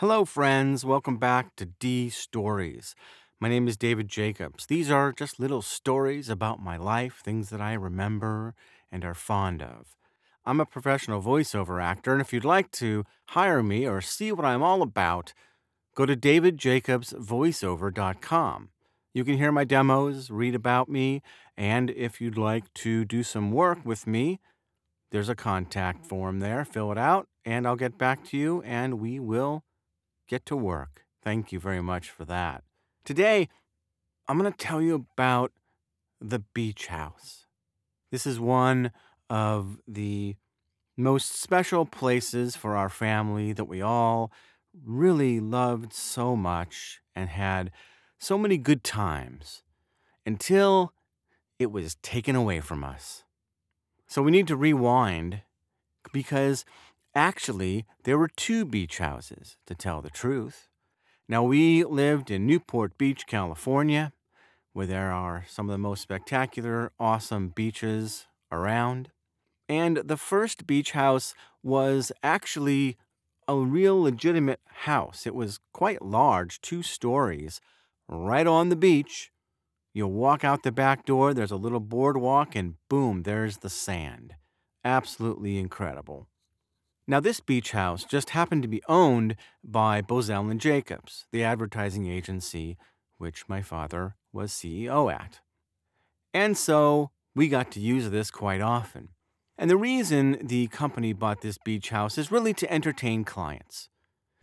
Hello, friends. Welcome back to D Stories. My name is David Jacobs. These are just little stories about my life, things that I remember and are fond of. I'm a professional voiceover actor, and if you'd like to hire me or see what I'm all about, go to davidjacobsvoiceover.com. You can hear my demos, read about me, and if you'd like to do some work with me, there's a contact form there. Fill it out, and I'll get back to you, and we will get to work. Thank you very much for that. Today, I'm going to tell you about the beach house. This is one of the most special places for our family that we all really loved so much and had so many good times until it was taken away from us. So we need to rewind because actually there were two beach houses, to tell the truth. Now, we lived in Newport Beach, California, where there are some of the most spectacular, awesome beaches around. And the first beach house was actually a real legitimate house. It was quite large, two stories, right on the beach. You walk out the back door, there's a little boardwalk, and boom, there's the sand. Absolutely incredible. Now, this beach house just happened to be owned by Bozell and Jacobs, the advertising agency which my father was CEO at. And so we got to use this quite often. And the reason the company bought this beach house is really to entertain clients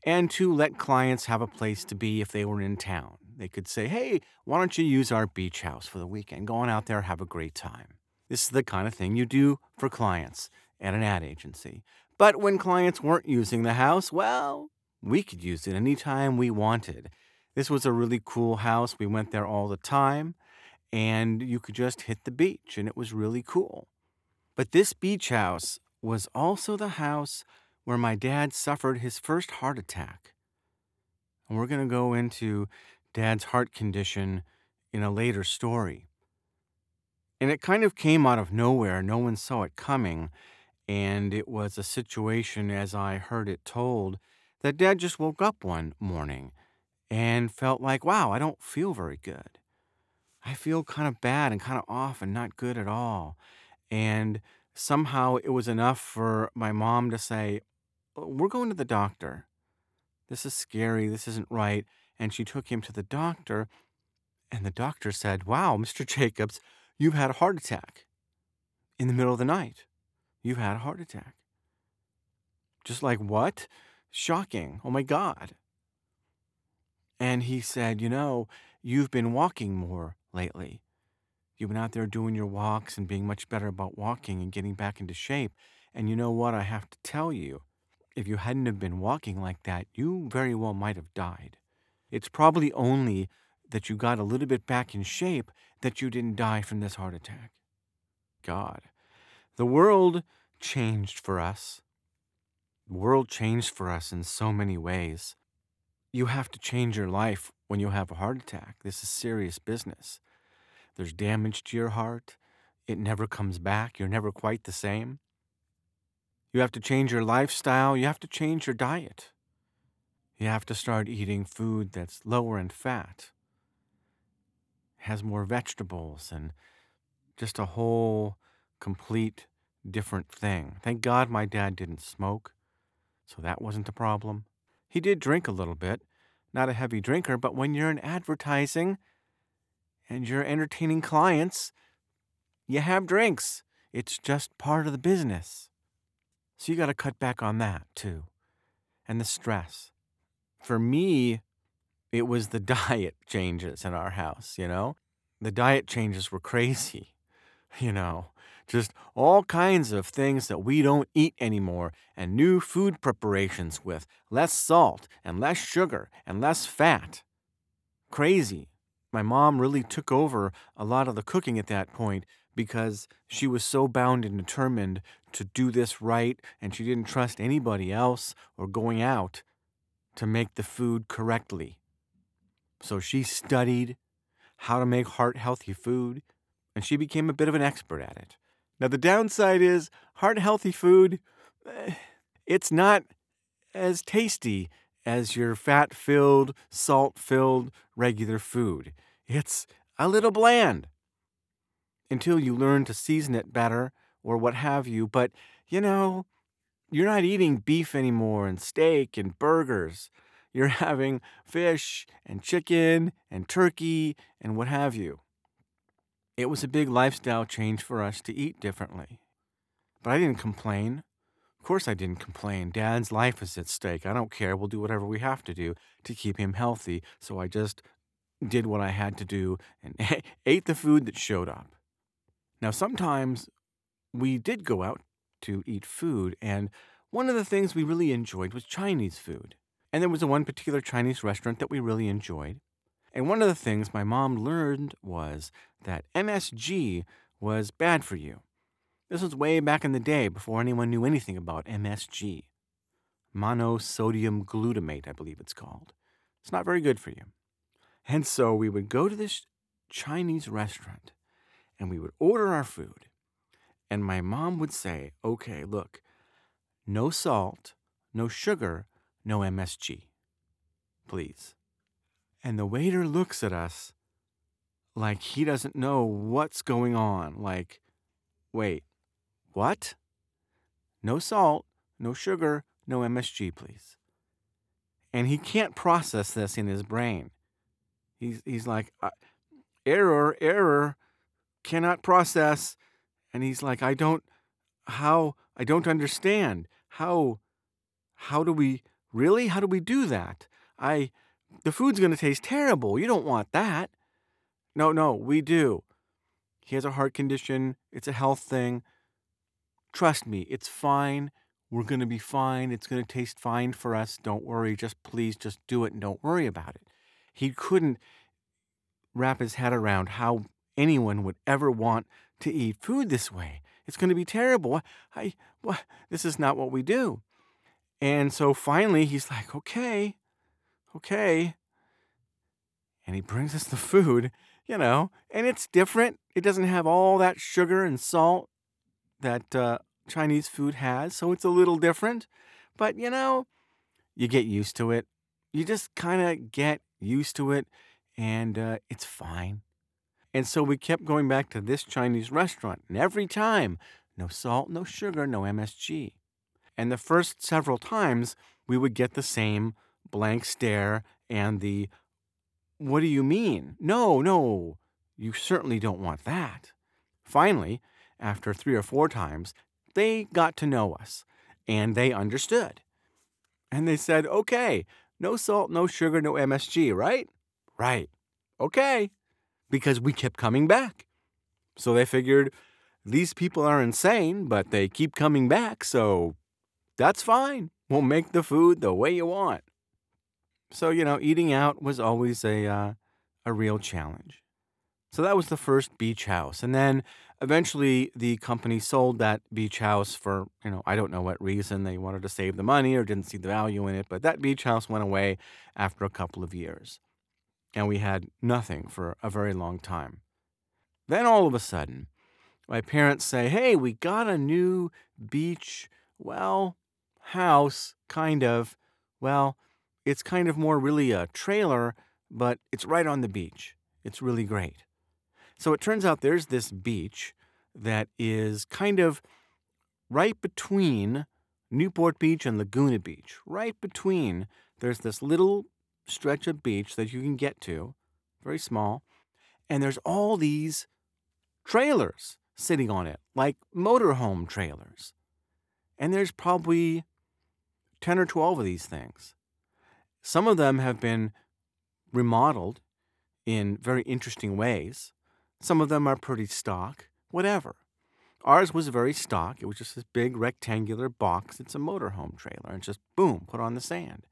and to let clients have a place to be if they were in town. They could say, hey, why don't you use our beach house for the weekend? Go on out there, have a great time. This is the kind of thing you do for clients at an ad agency. But when clients weren't using the house, well, we could use it anytime we wanted. This was a really cool house. We went there all the time, and you could just hit the beach, and it was really cool. But this beach house was also the house where my dad suffered his first heart attack. And we're going to go into dad's heart condition in a later story. And it kind of came out of nowhere. No one saw it coming. And it was a situation, as I heard it told, that dad just woke up one morning and felt like, wow, I don't feel very good. I feel kind of bad and kind of off and not good at all. And somehow it was enough for my mom to say, oh, We're going to the doctor. This is scary. This isn't right. And she took him to the doctor. And the doctor said, Wow, Mr. Jacobs, you've had a heart attack in the middle of the night. You've had a heart attack. Just like, what? Shocking. Oh my God. And he said, You know, you've been walking more lately. You've been out there doing your walks and being much better about walking and getting back into shape. And you know what? I have to tell you, if you hadn't have been walking like that, you very well might have died. It's probably only that you got a little bit back in shape that you didn't die from this heart attack. God. The world changed for us. The world changed for us in so many ways. You have to change your life when you have a heart attack. This is serious business. There's damage to your heart. It never comes back. You're never quite the same. You have to change your lifestyle. You have to change your diet. You have to start eating food that's lower in fat, has more vegetables, and just a whole complete different thing. Thank God my dad didn't smoke, so that wasn't a problem. He did drink a little bit, not a heavy drinker, but when you're in advertising and you're entertaining clients, you have drinks. It's just part of the business. So you got to cut back on that too. And the stress. For me, it was the diet changes in our house, you know? The diet changes were crazy, you know? Just all kinds of things that we don't eat anymore, and new food preparations with less salt and less sugar and less fat. Crazy. My mom really took over a lot of the cooking at that point because she was so bound and determined to do this right, and she didn't trust anybody else or going out to make the food correctly. So she studied how to make heart healthy food, and she became a bit of an expert at it. Now, the downside is heart healthy food, eh, it's not as tasty as your fat filled, salt filled regular food. It's a little bland until you learn to season it better or what have you. But, you know, you're not eating beef anymore and steak and burgers. You're having fish and chicken and turkey and what have you. It was a big lifestyle change for us to eat differently. But I didn't complain. Of course, I didn't complain. Dad's life is at stake. I don't care. We'll do whatever we have to do to keep him healthy. So I just did what I had to do and ate the food that showed up. Now, sometimes we did go out to eat food, and one of the things we really enjoyed was Chinese food. And there was one particular Chinese restaurant that we really enjoyed. And one of the things my mom learned was that MSG was bad for you. This was way back in the day before anyone knew anything about MSG. Monosodium glutamate, I believe it's called. It's not very good for you. And so we would go to this Chinese restaurant and we would order our food. And my mom would say, okay, look, no salt, no sugar, no MSG. Please. And the waiter looks at us like he doesn't know what's going on. Like, wait, what? No salt, no sugar, no MSG, please. And he can't process this in his brain. He's, he's like, error, error, cannot process. And he's like, I don't, how, I don't understand. How, how do we, really? How do we do that? I, the food's going to taste terrible. You don't want that. No, no, we do. He has a heart condition. It's a health thing. Trust me, it's fine. We're going to be fine. It's going to taste fine for us. Don't worry. Just please, just do it and don't worry about it. He couldn't wrap his head around how anyone would ever want to eat food this way. It's going to be terrible. I, what? This is not what we do. And so finally, he's like, okay, okay. And he brings us the food, you know, and it's different. It doesn't have all that sugar and salt that uh, Chinese food has, so it's a little different. But, you know, you get used to it. You just kind of get used to it, and uh, it's fine. And so we kept going back to this Chinese restaurant, and every time, no salt, no sugar, no MSG. And the first several times, we would get the same blank stare and the, What do you mean? No, no, you certainly don't want that. Finally, after three or four times, they got to know us and they understood. And they said, Okay, no salt, no sugar, no MSG, right? Right. Okay because we kept coming back. So they figured these people are insane, but they keep coming back, so that's fine. We'll make the food the way you want. So, you know, eating out was always a, uh, a real challenge. So that was the first beach house. And then eventually the company sold that beach house for, you know, I don't know what reason. They wanted to save the money or didn't see the value in it, but that beach house went away after a couple of years and we had nothing for a very long time. Then all of a sudden, my parents say, Hey, we got a new beach, well, house, kind of. Well, it's kind of more really a trailer, but it's right on the beach. It's really great. So it turns out there's this beach that is kind of right between Newport Beach and Laguna Beach. Right between, there's this little stretch of beach that you can get to, very small, and there's all these trailers sitting on it, like motorhome trailers. And there's probably 10 or 12 of these things. Some of them have been remodeled in very interesting ways. Some of them are pretty stock, whatever. Ours was very stock. It was just this big rectangular box. It's a motorhome trailer and just boom, put on the sand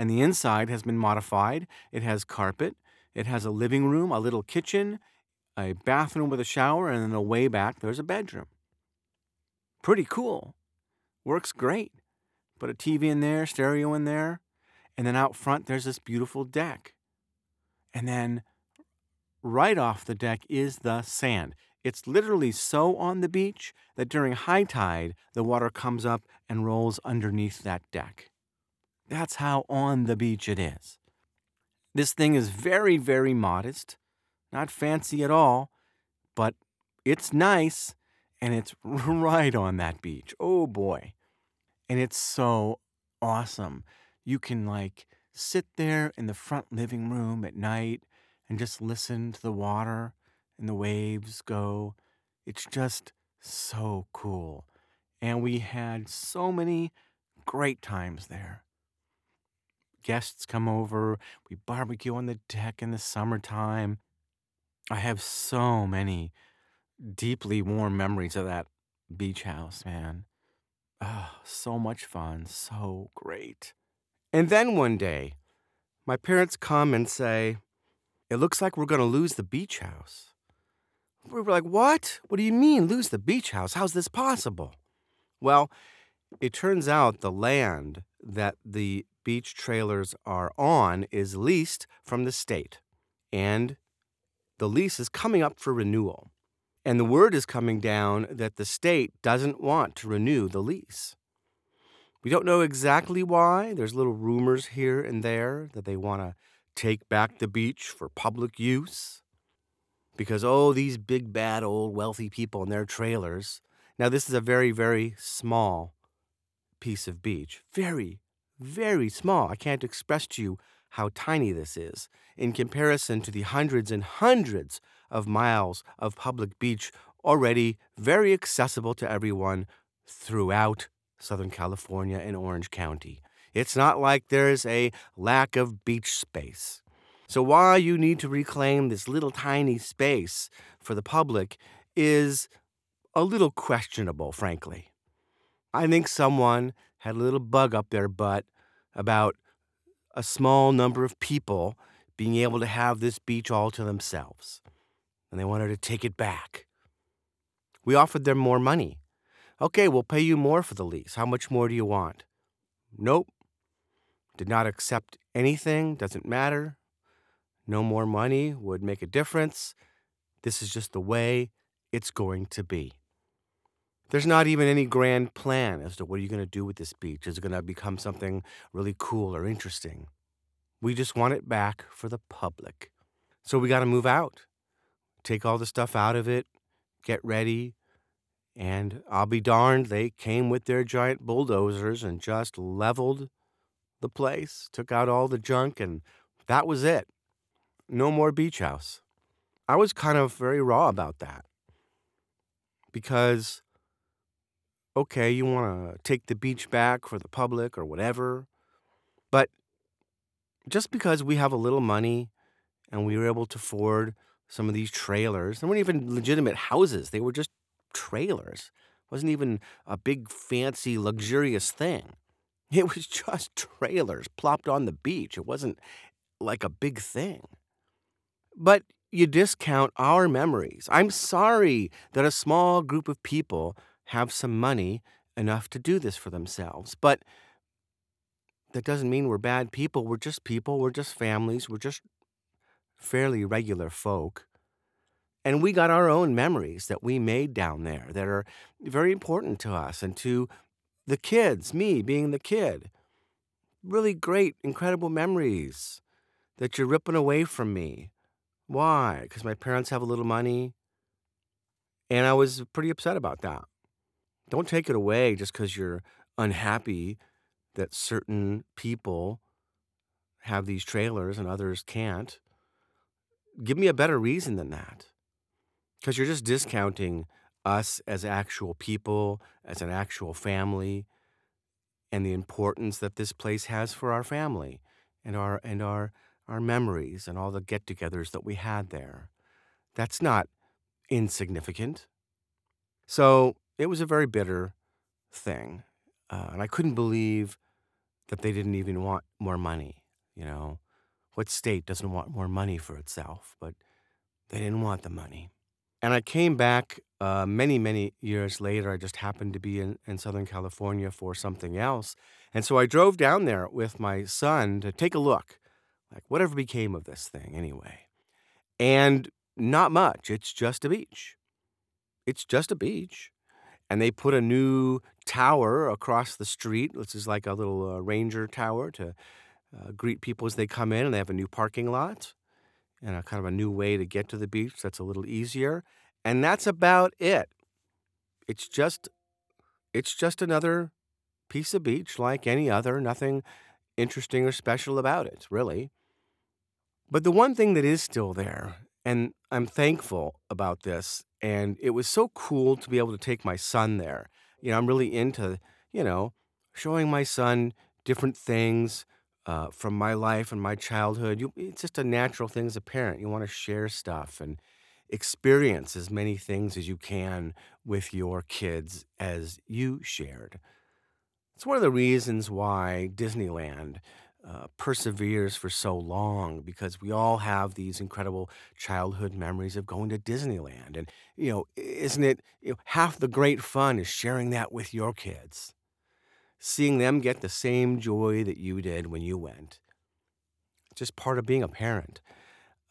and the inside has been modified. It has carpet, it has a living room, a little kitchen, a bathroom with a shower, and then away back there's a bedroom. Pretty cool. Works great. Put a TV in there, stereo in there, and then out front there's this beautiful deck. And then right off the deck is the sand. It's literally so on the beach that during high tide, the water comes up and rolls underneath that deck That's how on the beach it is. This thing is very, very modest, not fancy at all, but it's nice and it's right on that beach. Oh boy. And it's so awesome. You can like sit there in the front living room at night and just listen to the water and the waves go. It's just so cool. And we had so many great times there. Guests come over, we barbecue on the deck in the summertime. I have so many deeply warm memories of that beach house, man. Oh, so much fun, so great. And then one day, my parents come and say, It looks like we're going to lose the beach house. We were like, What? What do you mean, lose the beach house? How's this possible? Well, it turns out the land that the beach trailers are on is leased from the state, and the lease is coming up for renewal. And the word is coming down that the state doesn't want to renew the lease. We don't know exactly why. There's little rumors here and there that they want to take back the beach for public use. Because, oh, these big, bad, old, wealthy people and their trailers. Now, this is a very, very small piece of beach. Very, very small. I can't express to you how tiny this is in comparison to the hundreds and hundreds of miles of public beach already very accessible to everyone throughout Southern California and Orange County. It's not like there's a lack of beach space. So, why you need to reclaim this little tiny space for the public is a little questionable, frankly. I think someone had a little bug up their butt about a small number of people being able to have this beach all to themselves and they wanted to take it back. We offered them more money. Okay, we'll pay you more for the lease. How much more do you want? Nope. Did not accept anything, doesn't matter. No more money would make a difference. This is just the way it's going to be. There's not even any grand plan as to what are you going to do with this beach. Is it going to become something really cool or interesting? We just want it back for the public. So we got to move out take all the stuff out of it, get ready. And I'll be darned, they came with their giant bulldozers and just leveled the place, took out all the junk, and that was it. No more beach house. I was kind of very raw about that because, okay, you want to take the beach back for the public or whatever, but just because we have a little money and we were able to afford some of these trailers. They weren't even legitimate houses, they were just trailers. It wasn't even a big, fancy, luxurious thing. It was just trailers plopped on the beach. It wasn't like a big thing. But you discount our memories. I'm sorry that a small group of people have some money enough to do this for themselves. But that doesn't mean we're bad people. We're just people. We're just families. We're just fairly regular folk. And we got our own memories that we made down there that are very important to us and to the kids, me being the kid. Really great, incredible memories that you're ripping away from me. Why? Because my parents have a little money. And I was pretty upset about that. Don't take it away just because you're unhappy that certain people have these trailers and others can't give me a better reason than that. Because you're just discounting us as actual people, as an actual family, and the importance that this place has for our family and our and our our memories and all the get-togethers that we had there. That's not insignificant. So it was a very bitter thing, uh, and I couldn't believe that they didn't even want more money. You know, what state doesn't want more money for itself? But they didn't want the money. And I came back uh, many, many years later. I just happened to be in, in Southern California for something else. And so I drove down there with my son to take a look. Like, whatever became of this thing anyway? And not much. It's just a beach. It's just a beach. and they put a new tower across the street. This is like a little uh, ranger tower to uh, greet people as they come in, and they have a new parking lot and a kind of a new way to get to the beach that's a little easier. And that's about it. It's just it's just another piece of beach like any other, nothing interesting or special about it, really. But the one thing that is still there, and I'm thankful about this, and it was so cool to be able to take my son there. You know, I'm really into, you know, showing my son different things uh, from my life and my childhood. You, it's just a natural thing as a parent. You want to share stuff and experience as many things as you can with your kids as you shared. It's one of the reasons why Disneyland uh, perseveres for so long because we all have these incredible childhood memories of going to Disneyland. And, you know, isn't it you know, half the great fun is sharing that with your kids, seeing them get the same joy that you did when you went. Just part of being a parent.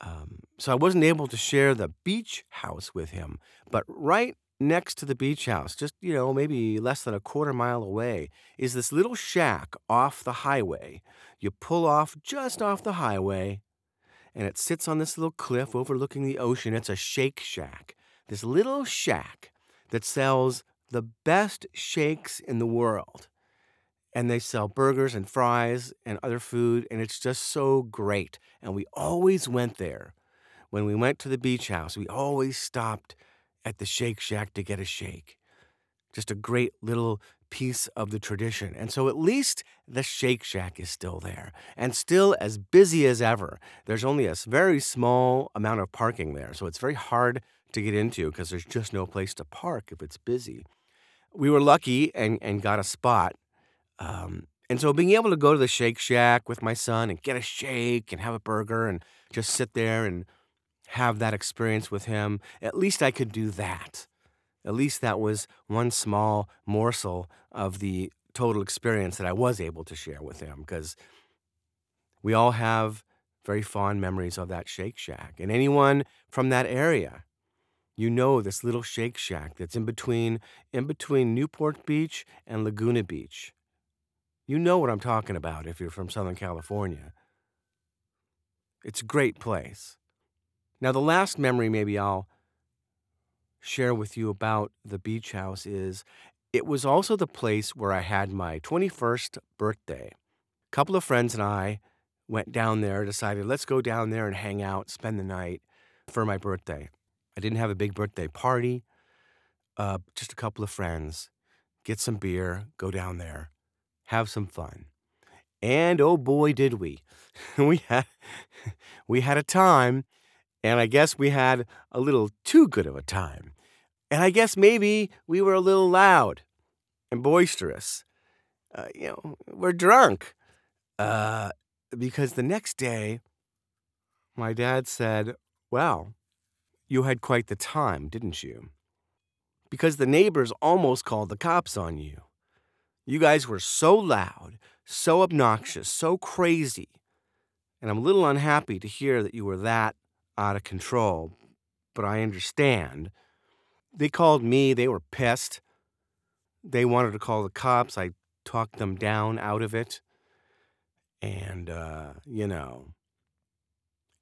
Um, so I wasn't able to share the beach house with him, but right next to the beach house, just, you know, maybe less than a quarter mile away, is this little shack off the highway. You pull off just off the highway, and it sits on this little cliff overlooking the ocean. It's a Shake Shack, this little shack that sells the best shakes in the world. And they sell burgers and fries and other food, and it's just so great. And we always went there. When we went to the beach house, we always stopped at the Shake Shack to get a shake. Just a great little piece of the tradition. And so at least the Shake Shack is still there and still as busy as ever. There's only a very small amount of parking there, so it's very hard to get into because there's just no place to park if it's busy. We were lucky and, and got a spot. Um, and so being able to go to the Shake Shack with my son and get a shake and have a burger and just sit there and have that experience with him, at least I could do that. At least that was one small morsel of the total experience that I was able to share with him because we all have very fond memories of that Shake Shack. And anyone from that area, you know this little Shake Shack that's in between in between Newport Beach and Laguna Beach. You know what I'm talking about if you're from Southern California. It's a great place. Now, the last memory maybe I'll share with you about the beach house is it was also the place where I had my 21st birthday. A couple of friends and I went down there, decided let's go down there and hang out, spend the night for my birthday. I didn't have a big birthday party, uh, just a couple of friends, get some beer, go down there, have some fun. And oh boy, did we. we had we had a time and I guess we had a little too good of a time. And I guess maybe we were a little loud and boisterous. Uh, you know, we're drunk. Uh, because the next day, my dad said, Well, you had quite the time, didn't you? Because the neighbors almost called the cops on you. You guys were so loud, so obnoxious, so crazy. And I'm a little unhappy to hear that you were that out of control, but I understand. They called me, they were pissed. They wanted to call the cops. I talked them down out of it. And, uh, you know,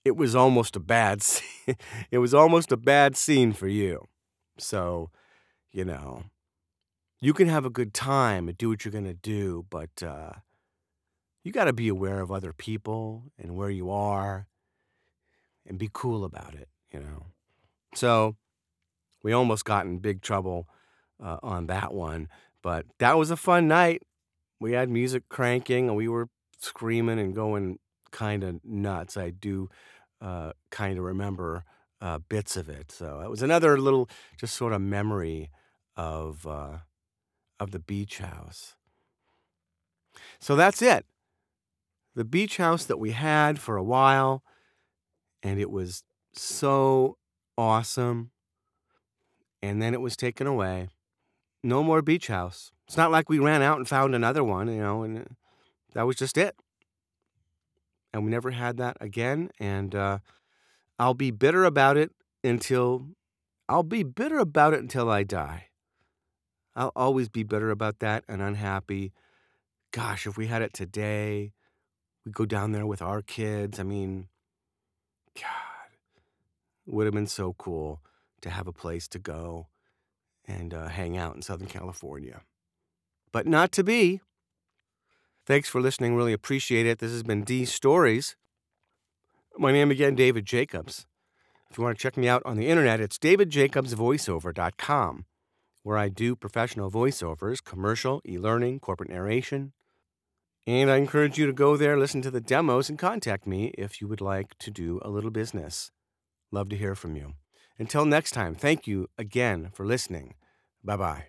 it was almost a bad it was almost a bad scene for you. So, you know, you can have a good time and do what you're going to do, but uh, you got to be aware of other people and where you are and be cool about it, you know. So we almost got in big trouble uh, on that one, but that was a fun night. We had music cranking and we were screaming and going kind of nuts. I do uh, kind of remember uh, bits of it. So it was another little, just sort of memory of uh, of the beach house. So that's it. The beach house that we had for a while and it was so awesome. And then it was taken away. No more beach house. It's not like we ran out and found another one, you know, and uh, that was just it. And we never had that again. And uh, I'll be bitter about it until I'll be bitter about it until I die. I'll always be bitter about that and unhappy. Gosh, if we had it today, we'd go down there with our kids. I mean, God, it would have been so cool to have a place to go and uh, hang out in Southern California. But not to be. Thanks for listening. Really appreciate it. This has been D Stories. My name again, David Jacobs. If you want to check me out on the internet, it's davidjacobsvoiceover.com, where I do professional voiceovers, commercial, e learning, corporate narration. And I encourage you to go there, listen to the demos, and contact me if you would like to do a little business. Love to hear from you. Until next time, thank you again for listening. Bye bye.